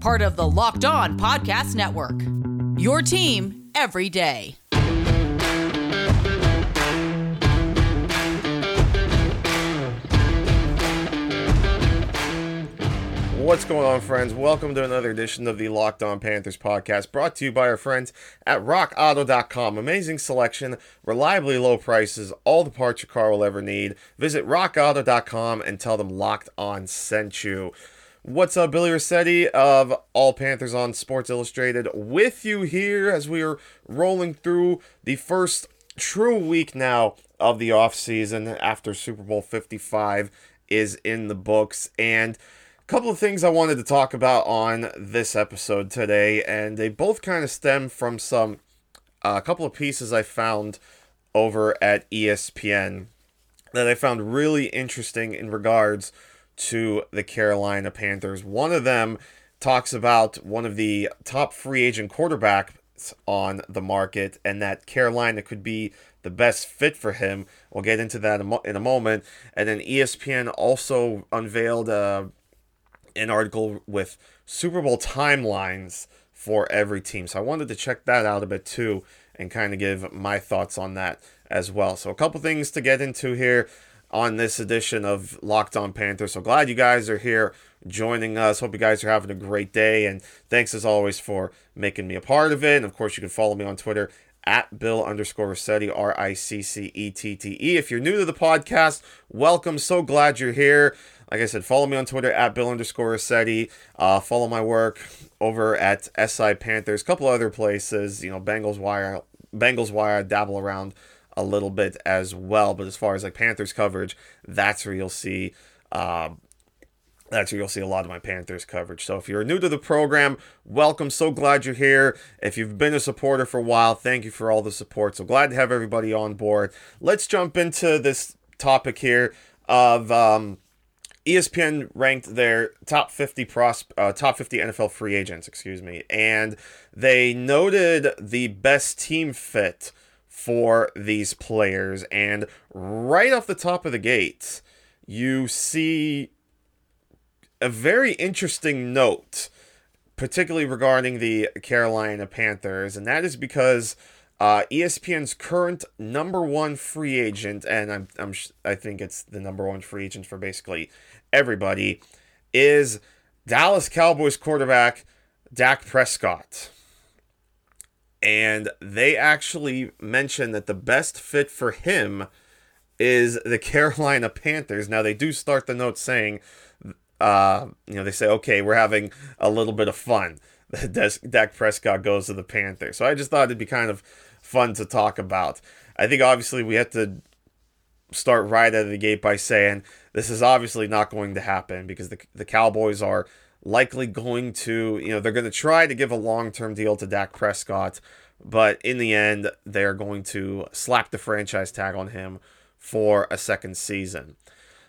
Part of the Locked On Podcast Network. Your team every day. What's going on, friends? Welcome to another edition of the Locked On Panthers podcast, brought to you by our friends at RockAuto.com. Amazing selection, reliably low prices, all the parts your car will ever need. Visit RockAuto.com and tell them Locked On sent you. What's up, Billy Riccette of All Panthers on Sports Illustrated, with you here as we are rolling through the first true week now of the offseason after Super Bowl 55 is in the books. And a couple of things I wanted to talk about on this episode today, and they both kind of stem from some a uh, couple of pieces I found over at ESPN that I found really interesting in regards to the Carolina Panthers. One of them talks about one of the top free agent quarterbacks on the market and that Carolina could be the best fit for him. We'll get into that in a moment. And then ESPN also unveiled a an article with Super Bowl timelines for every team. So I wanted to check that out a bit too and kind of give my thoughts on that as well. So a couple things to get into here on this edition of Locked On Panthers. So glad you guys are here joining us. Hope you guys are having a great day. And thanks as always for making me a part of it. And of course, you can follow me on Twitter at Bill underscore Riccette, R I C C E T T E. If you're new to the podcast, welcome. So glad you're here. Like I said, follow me on Twitter at Bill underscore Riccette. Uh, follow my work over at SI Panthers, a couple other places. You know, Bengals Wire, Bengals Wire. Dabble around a little bit as well. But as far as like Panthers coverage, that's where you'll see. Uh, that's where you'll see a lot of my Panthers coverage. So if you're new to the program, welcome. So glad you're here. If you've been a supporter for a while, thank you for all the support. So glad to have everybody on board. Let's jump into this topic here of um, ESPN ranked their top 50 pros, uh, top 50 NFL free agents, excuse me, and they noted the best team fit for these players. And right off the top of the gate, you see a very interesting note, particularly regarding the Carolina Panthers, and that is because uh, ESPN's current number one free agent, and I'm, I'm I think it's the number one free agent for basically everybody, is Dallas Cowboys quarterback Dak Prescott. And they actually mentioned that the best fit for him is the Carolina Panthers. Now, they do start the note saying, uh, you know, they say, okay, we're having a little bit of fun. Dak Prescott goes to the Panthers. So I just thought it'd be kind of fun to talk about. I think obviously we have to start right out of the gate by saying this is obviously not going to happen because the, the Cowboys are likely going to, you know, they're going to try to give a long term deal to Dak Prescott, but in the end, they're going to slap the franchise tag on him for a second season.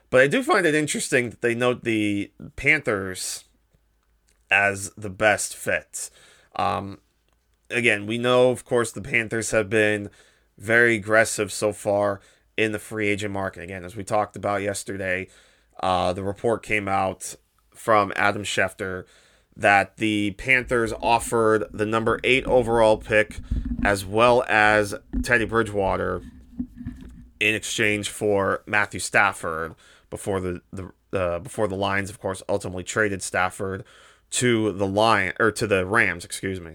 But I do find it interesting that they note the Panthers as the best fit. Um, again, we know, of course, the Panthers have been very aggressive so far in the free agent market. Again, as we talked about yesterday, uh, the report came out from Adam Schefter that the Panthers offered the number eight overall pick as well as Teddy Bridgewater in exchange for Matthew Stafford before the the uh, before the Lions, of course, ultimately traded Stafford to the Lion or to the Rams, excuse me.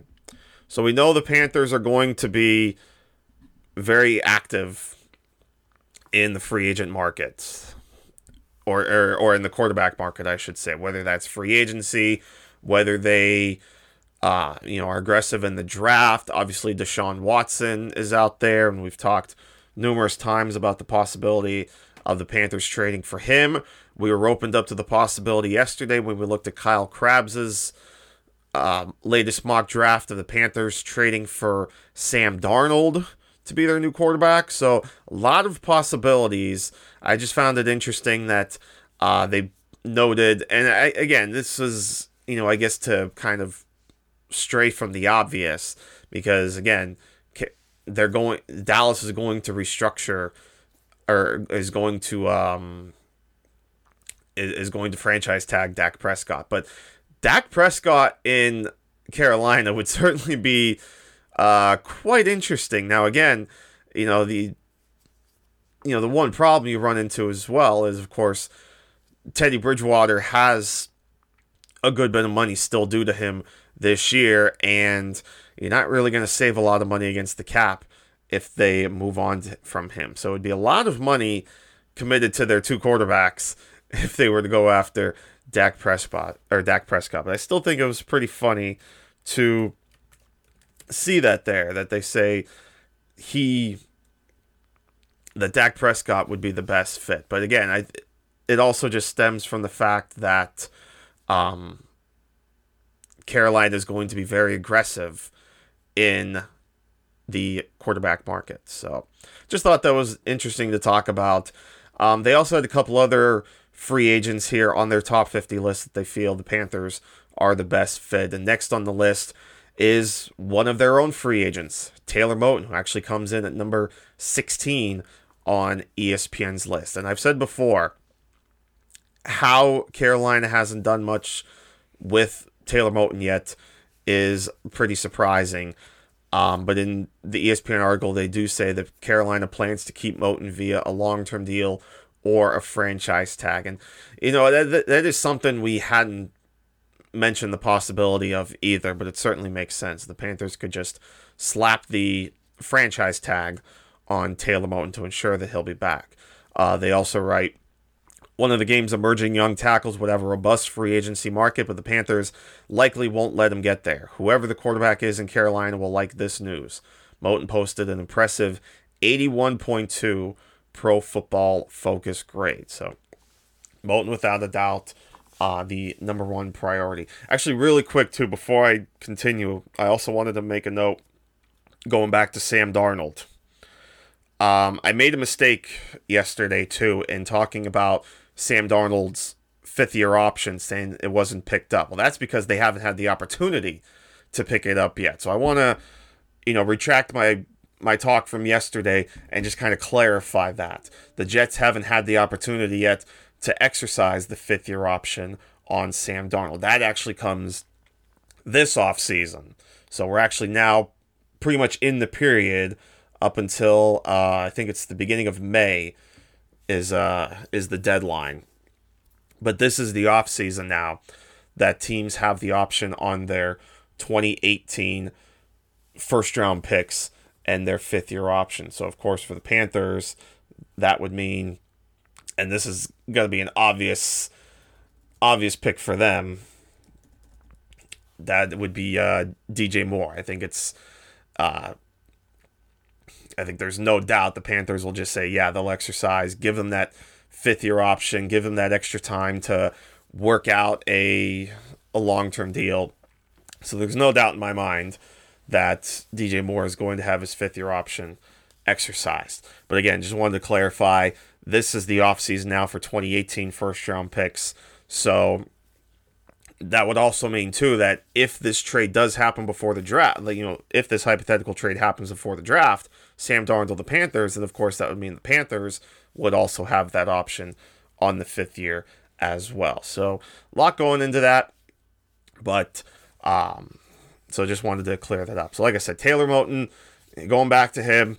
So we know the Panthers are going to be very active in the free agent market, or, or or in the quarterback market, I should say. Whether that's free agency, whether they uh, you know are aggressive in the draft. Obviously, Deshaun Watson is out there, and we've talked numerous times about the possibility of the Panthers trading for him. We were opened up to the possibility yesterday when we looked at Kyle Crabbs's um, latest mock draft of the Panthers trading for Sam Darnold to be their new quarterback. So a lot of possibilities. I just found it interesting that uh, they noted, and I, again, this is you know I guess to kind of stray from the obvious because again they're going Dallas is going to restructure or is going to um is going to franchise tag Dak Prescott. But Dak Prescott in Carolina would certainly be uh, quite interesting. Now, again, you know the you know the one problem you run into as well is, of course, Teddy Bridgewater has a good bit of money still due to him this year, and you're not really going to save a lot of money against the cap if they move on from him. So it'd be a lot of money committed to their two quarterbacks if they were to go after Dak Prescott or Dak Prescott. But I still think it was pretty funny to see that there that they say he that Dak Prescott would be the best fit. But again, I it also just stems from the fact that um, Carolina is going to be very aggressive in the quarterback market. So just thought that was interesting to talk about. Um, they also had a couple other free agents here on their top 50 list that they feel the Panthers are the best fit. And next on the list is one of their own free agents, Taylor Moton, who actually comes in at number 16 on ESPN's list. And I've said before how Carolina hasn't done much with Taylor Moton yet is pretty surprising. Um, but in the ESPN article, they do say that Carolina plans to keep Moton via a long term deal or a franchise tag. And, you know, that, that is something we hadn't mentioned the possibility of either, but it certainly makes sense. The Panthers could just slap the franchise tag on Taylor Moton to ensure that he'll be back. Uh, they also write one of the game's emerging young tackles would have a robust free agency market, but the Panthers likely won't let him get there. Whoever the quarterback is in Carolina will like this news. Moton posted an impressive 81.2 pro football focus grade. So, Moton, without a doubt, uh, the number one priority. Actually, really quick, too, before I continue, I also wanted to make a note going back to Sam Darnold. Um, I made a mistake yesterday, too, in talking about Sam Darnold's fifth year option saying it wasn't picked up. Well, that's because they haven't had the opportunity to pick it up yet. So I want to, you know, retract my my talk from yesterday and just kind of clarify that. The Jets haven't had the opportunity yet to exercise the fifth year option on Sam Darnold. That actually comes this off season. So we're actually now pretty much in the period up until uh, I think it's the beginning of May is uh is the deadline. But this is the off season now that teams have the option on their 2018 first round picks and their fifth year option. So of course for the Panthers that would mean and this is going to be an obvious obvious pick for them that would be uh, DJ Moore. I think it's uh, I think there's no doubt the Panthers will just say, yeah, they'll exercise, give them that fifth year option, give them that extra time to work out a a long term deal. So there's no doubt in my mind that DJ Moore is going to have his fifth year option exercised. But again, just wanted to clarify this is the offseason now for 2018 first round picks. So that would also mean too that if this trade does happen before the draft, like you know, if this hypothetical trade happens before the draft, Sam Darnold the Panthers, and of course that would mean the Panthers would also have that option on the fifth year as well. So a lot going into that, but um, so just wanted to clear that up. So like I said, Taylor Moton, going back to him.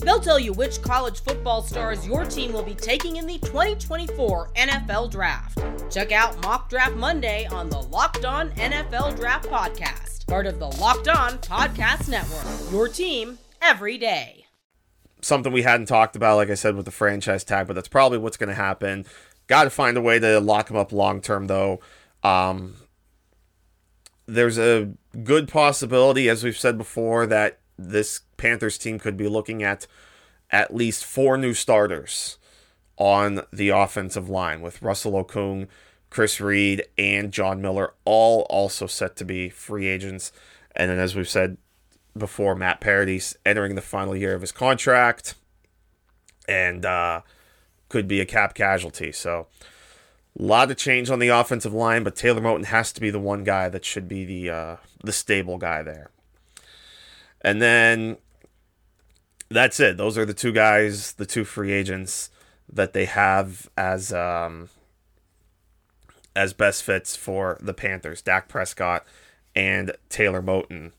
They'll tell you which college football stars your team will be taking in the 2024 NFL Draft. Check out Mock Draft Monday on the Locked On NFL Draft Podcast, part of the Locked On Podcast Network. Your team every day. Something we hadn't talked about, like I said, with the franchise tag, but that's probably what's going to happen Got to find a way to lock him up long term, though. Um, there's a good possibility, as we've said before, that this Panthers team could be looking at at least four new starters on the offensive line with Russell Okung, Chris Reed, and John Miller, all also set to be free agents. And then, as we've said before, Matt Paradis entering the final year of his contract and uh, could be a cap casualty. So, a lot of change on the offensive line, but Taylor Moton has to be the one guy that should be the uh, the stable guy there. And then that's it. Those are the two guys, the two free agents that they have as um, as best fits for the Panthers, Dak Prescott and Taylor Moton.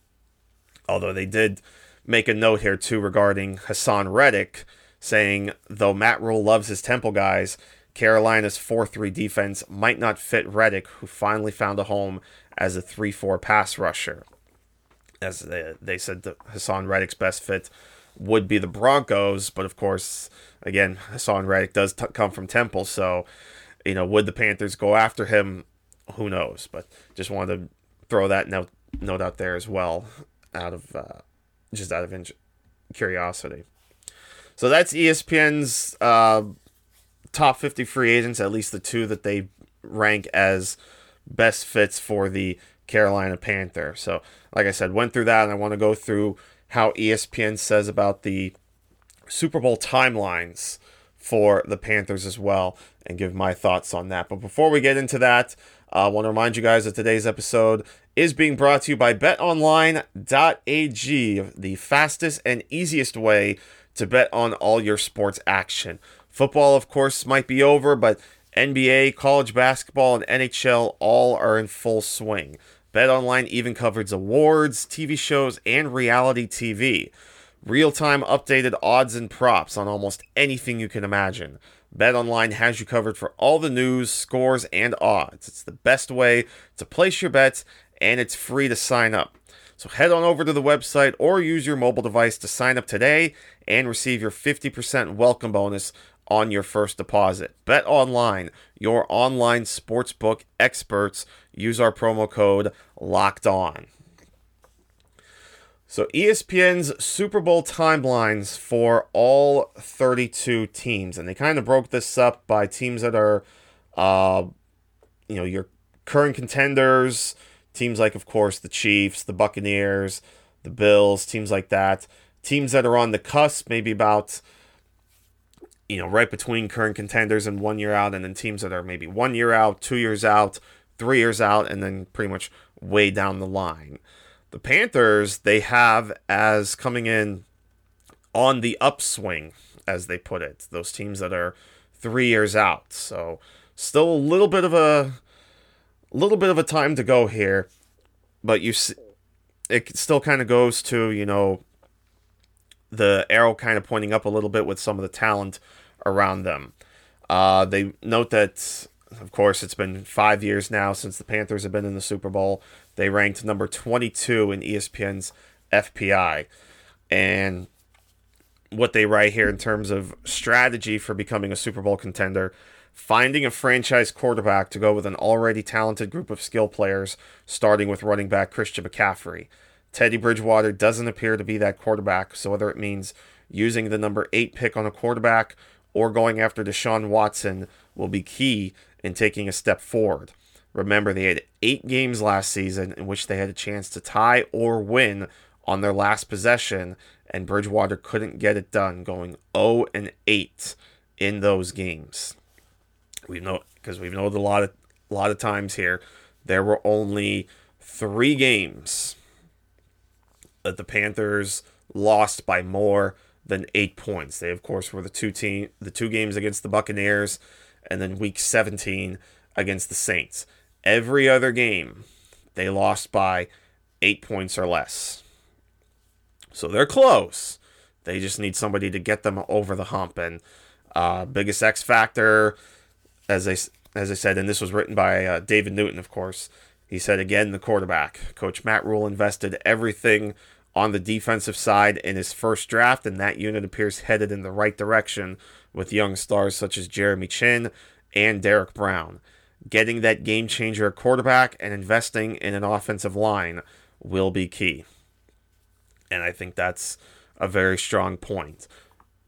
Although they did make a note here too regarding Haason Reddick, saying though Matt Rhule loves his Temple guys, Carolina's 4 3 defense might not fit Reddick, who finally found a home as a 3 4 pass rusher. As they, they said, Haason Reddick's best fit would be the Broncos, but of course, again, Haason Reddick does t- come from Temple, so, you know, would the Panthers go after him? Who knows? But just wanted to throw that note, note out there as well, out of uh, just out of in- curiosity. So that's ESPN's uh, top 50 free agents, at least the two that they rank as best fits for the Carolina Panther. So, like I said, went through that, and I want to go through how ESPN says about the Super Bowl timelines for the Panthers as well, and give my thoughts on that. But before we get into that, uh, I want to remind you guys that today's episode is being brought to you by betonline.ag, the fastest and easiest way to bet on all your sports action. Football, of course, might be over, but NBA, college basketball, and NHL all are in full swing. BetOnline even covers awards, TV shows, and reality TV. Real time updated odds and props on almost anything you can imagine. BetOnline has you covered for all the news, scores, and odds. It's the best way to place your bets, and it's free to sign up. So head on over to the website or use your mobile device to sign up today and receive your 50% welcome bonus on your first deposit. Bet online, your online sportsbook experts. Use our promo code locked on. So ESPN's Super Bowl timelines for all 32 teams, and they kind of broke this up by teams that are, uh, you know, your current contenders, teams like, of course, the Chiefs, the Buccaneers, the Bills, teams like that, teams that are on the cusp, maybe about you know, right between current contenders and one year out, and then teams that are maybe one year out, two years out, three years out, and then pretty much way down the line. The Panthers, they have as coming in on the upswing, as they put it, those teams that are three years out. So still a little bit of a little bit of a time to go here, but you see, it still kind of goes to you know the arrow kind of pointing up a little bit with some of the talent around them. Uh, they note that, of course, it's been five years now since the Panthers have been in the Super Bowl. They ranked number 22 in ESPN's FPI. And what they write here in terms of strategy for becoming a Super Bowl contender finding a franchise quarterback to go with an already talented group of skill players, starting with running back Christian McCaffrey. Teddy Bridgewater doesn't appear to be that quarterback, so whether it means using the number eight pick on a quarterback or going after Deshaun Watson will be key in taking a step forward. Remember, they had eight games last season in which they had a chance to tie or win on their last possession, and Bridgewater couldn't get it done, going 0 and 8 in those games. We know because we've known a lot of a lot of times here there were only three games that the Panthers lost by more than eight points. They of course were the two team the two games against the Buccaneers and then week 17 against the Saints. Every other game they lost by eight points or less. So they're close. They just need somebody to get them over the hump. And uh, biggest X factor, as I as I said, and this was written by uh, David Newton, of course. He said again, the quarterback. Coach Matt Rhule invested everything on the defensive side in his first draft, and that unit appears headed in the right direction with young stars such as Jeremy Chinn and Derrick Brown. Getting that game changer quarterback and investing in an offensive line will be key. And I think that's a very strong point.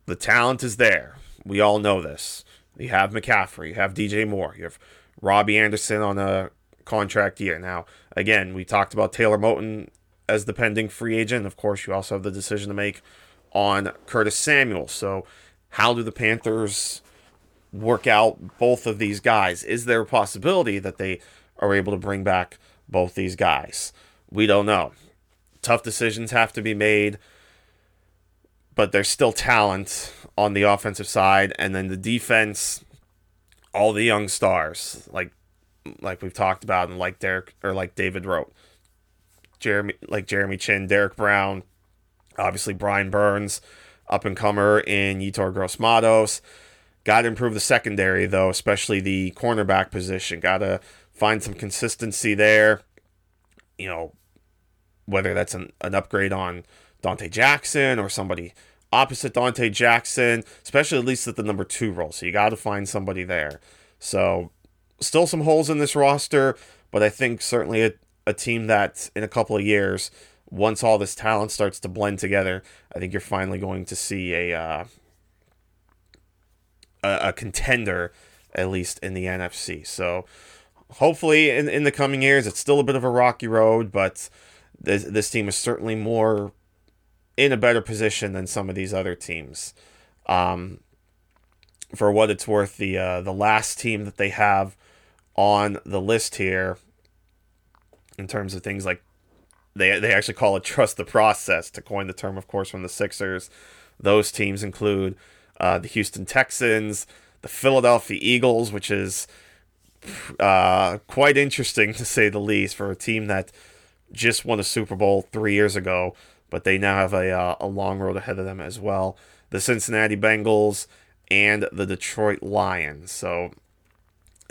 The talent is there. We all know this. You have McCaffrey, you have DJ Moore, you have Robbie Anderson on a contract year. Now, again, we talked about Taylor Moton as the pending free agent. Of course, you also have the decision to make on Curtis Samuel. So, how do the Panthers work out both of these guys? Is there a possibility that they are able to bring back both these guys? We don't know. Tough decisions have to be made, but there's still talent on the offensive side, and then the defense, all the young stars like like we've talked about, and like Derek or like David wrote, Jeremy like Jeremy Chinn, Derrick Brown, obviously Brian Burns, up and comer in Yetur Gross Matos. Got to improve the secondary though, especially the cornerback position. Got to find some consistency there. You know, whether that's an, an upgrade on Donte Jackson or somebody opposite Donte Jackson, especially at least at the number two role. So you got to find somebody there. So still some holes in this roster, but I think certainly a, a team that in a couple of years, once all this talent starts to blend together, I think you're finally going to see a uh, a, a contender at least in the NFC. So hopefully in in the coming years, it's still a bit of a rocky road, but this this team is certainly more in a better position than some of these other teams. Um, for what it's worth, the uh, the last team that they have on the list here, in terms of things like they they actually call it trust the process to coin the term, of course, from the Sixers. Those teams include uh, the Houston Texans, the Philadelphia Eagles, which is uh, quite interesting to say the least for a team that just won a Super Bowl three years ago, but they now have a, uh, a long road ahead of them as well. The Cincinnati Bengals and the Detroit Lions. So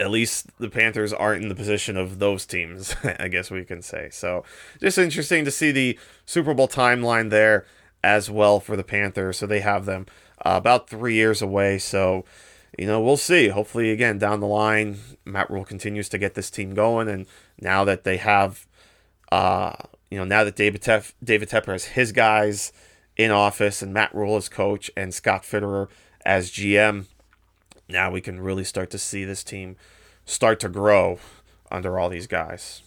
at least the Panthers aren't in the position of those teams, I guess we can say. So just interesting to see the Super Bowl timeline there as well for the Panthers. So they have them uh, about three years away. So, you know, we'll see. Hopefully, again, down the line, Matt Rhule continues to get this team going. And now that they have, uh, you know, now that David, Tef- David Tepper has his guys in office and Matt Rhule as coach and Scott Fitterer as GM, now we can really start to see this team start to grow under all these guys.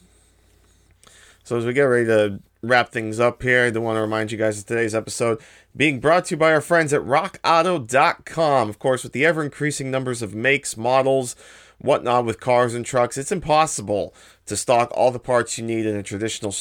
So as we get ready to wrap things up here, I do want to remind you guys of today's episode being brought to you by our friends at rockauto.com. Of course, with the ever increasing numbers of makes, models, whatnot with cars and trucks, it's impossible to stock all the parts you need in a traditional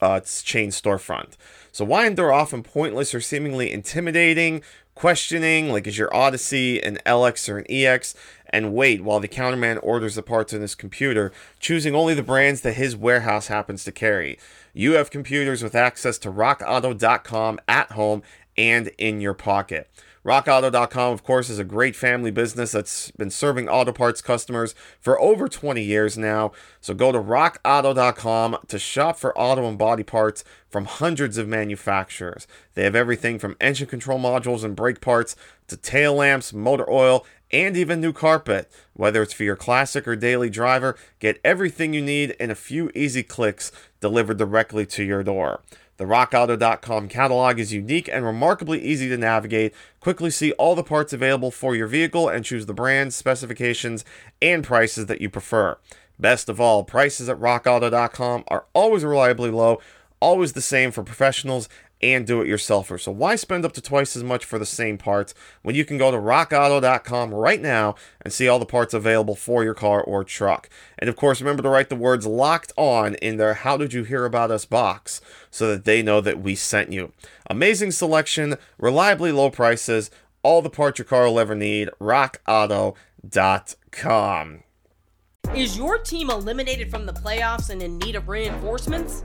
uh, chain storefront. So why endure often pointless or seemingly intimidating questioning, like is your Odyssey an LX or an EX, and wait while the counterman orders the parts on his computer, choosing only the brands that his warehouse happens to carry. You have computers with access to rockauto.com at home and in your pocket. RockAuto.com, of course, is a great family business that's been serving auto parts customers for over 20 years now. So go to RockAuto.com to shop for auto and body parts from hundreds of manufacturers. They have everything from engine control modules and brake parts to tail lamps, motor oil, and even new carpet. Whether it's for your classic or daily driver, get everything you need in a few easy clicks delivered directly to your door. The RockAuto.com catalog is unique and remarkably easy to navigate. Quickly see all the parts available for your vehicle and choose the brands, specifications, and prices that you prefer. Best of all, prices at RockAuto.com are always reliably low, always the same for professionals and do it yourselfer. So why spend up to twice as much for the same parts when you can go to rockauto.com right now and see all the parts available for your car or truck? And of course, remember to write the words locked on in their How Did You Hear About Us box so that they know that we sent you. Amazing selection, reliably low prices, all the parts your car will ever need. rockauto.com. Is your team eliminated from the playoffs and in need of reinforcements?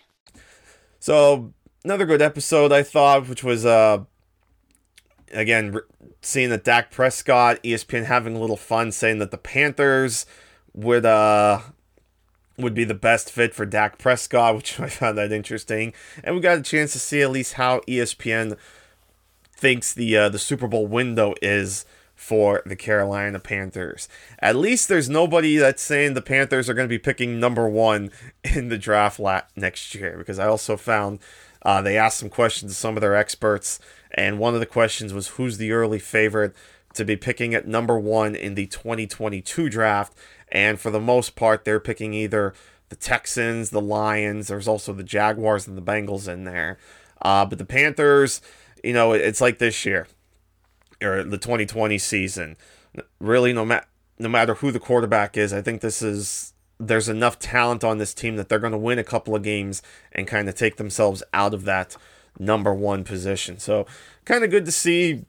So another good episode I thought, which was uh again seeing that Dak Prescott, ESPN having a little fun, saying that the Panthers would uh would be the best fit for Dak Prescott, which I found that interesting, and we got a chance to see at least how ESPN thinks the uh, the Super Bowl window is for the Carolina Panthers. At least there's nobody that's saying the Panthers are going to be picking number one in the draft la- next year, because I also found uh, they asked some questions to some of their experts, and one of the questions was who's the early favorite to be picking at number one in the 2022 draft. And for the most part, they're picking either the Texans, the Lions, there's also the Jaguars and the Bengals in there. Uh, but the Panthers, you know, it's like this year or the 2020 season. Really, no, ma- no matter who the quarterback is, I think this is there's enough talent on this team that they're going to win a couple of games and kind of take themselves out of that number one position. So, kind of good to see,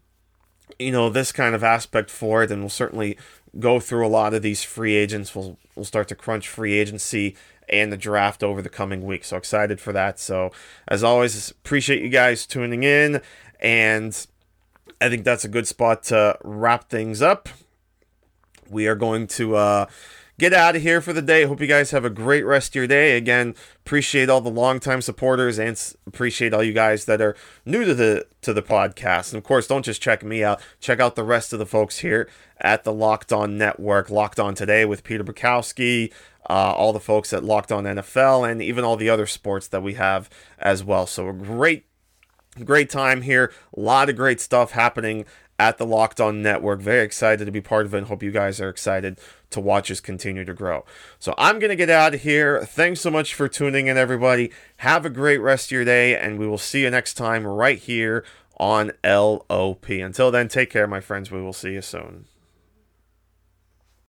you know, this kind of aspect for it, and we'll certainly go through a lot of these free agents. We'll we'll start to crunch free agency and the draft over the coming week. So excited for that. So as always, appreciate you guys tuning in, and I think that's a good spot to wrap things up. We are going to. Uh, get out of here for the day. Hope you guys have a great rest of your day. Again, appreciate all the longtime supporters and appreciate all you guys that are new to the to the podcast. And of course, don't just check me out. Check out the rest of the folks here at the Locked On Network. Locked On Today with Peter Bukowski, uh, all the folks at Locked On NFL, and even all the other sports that we have as well. So a great great time here. A lot of great stuff happening at the Locked On Network. Very excited to be part of it and hope you guys are excited to watch us continue to grow. So I'm going to get out of here. Thanks so much for tuning in, everybody. Have a great rest of your day, and we will see you next time right here on LOP. Until then, take care, my friends. We will see you soon.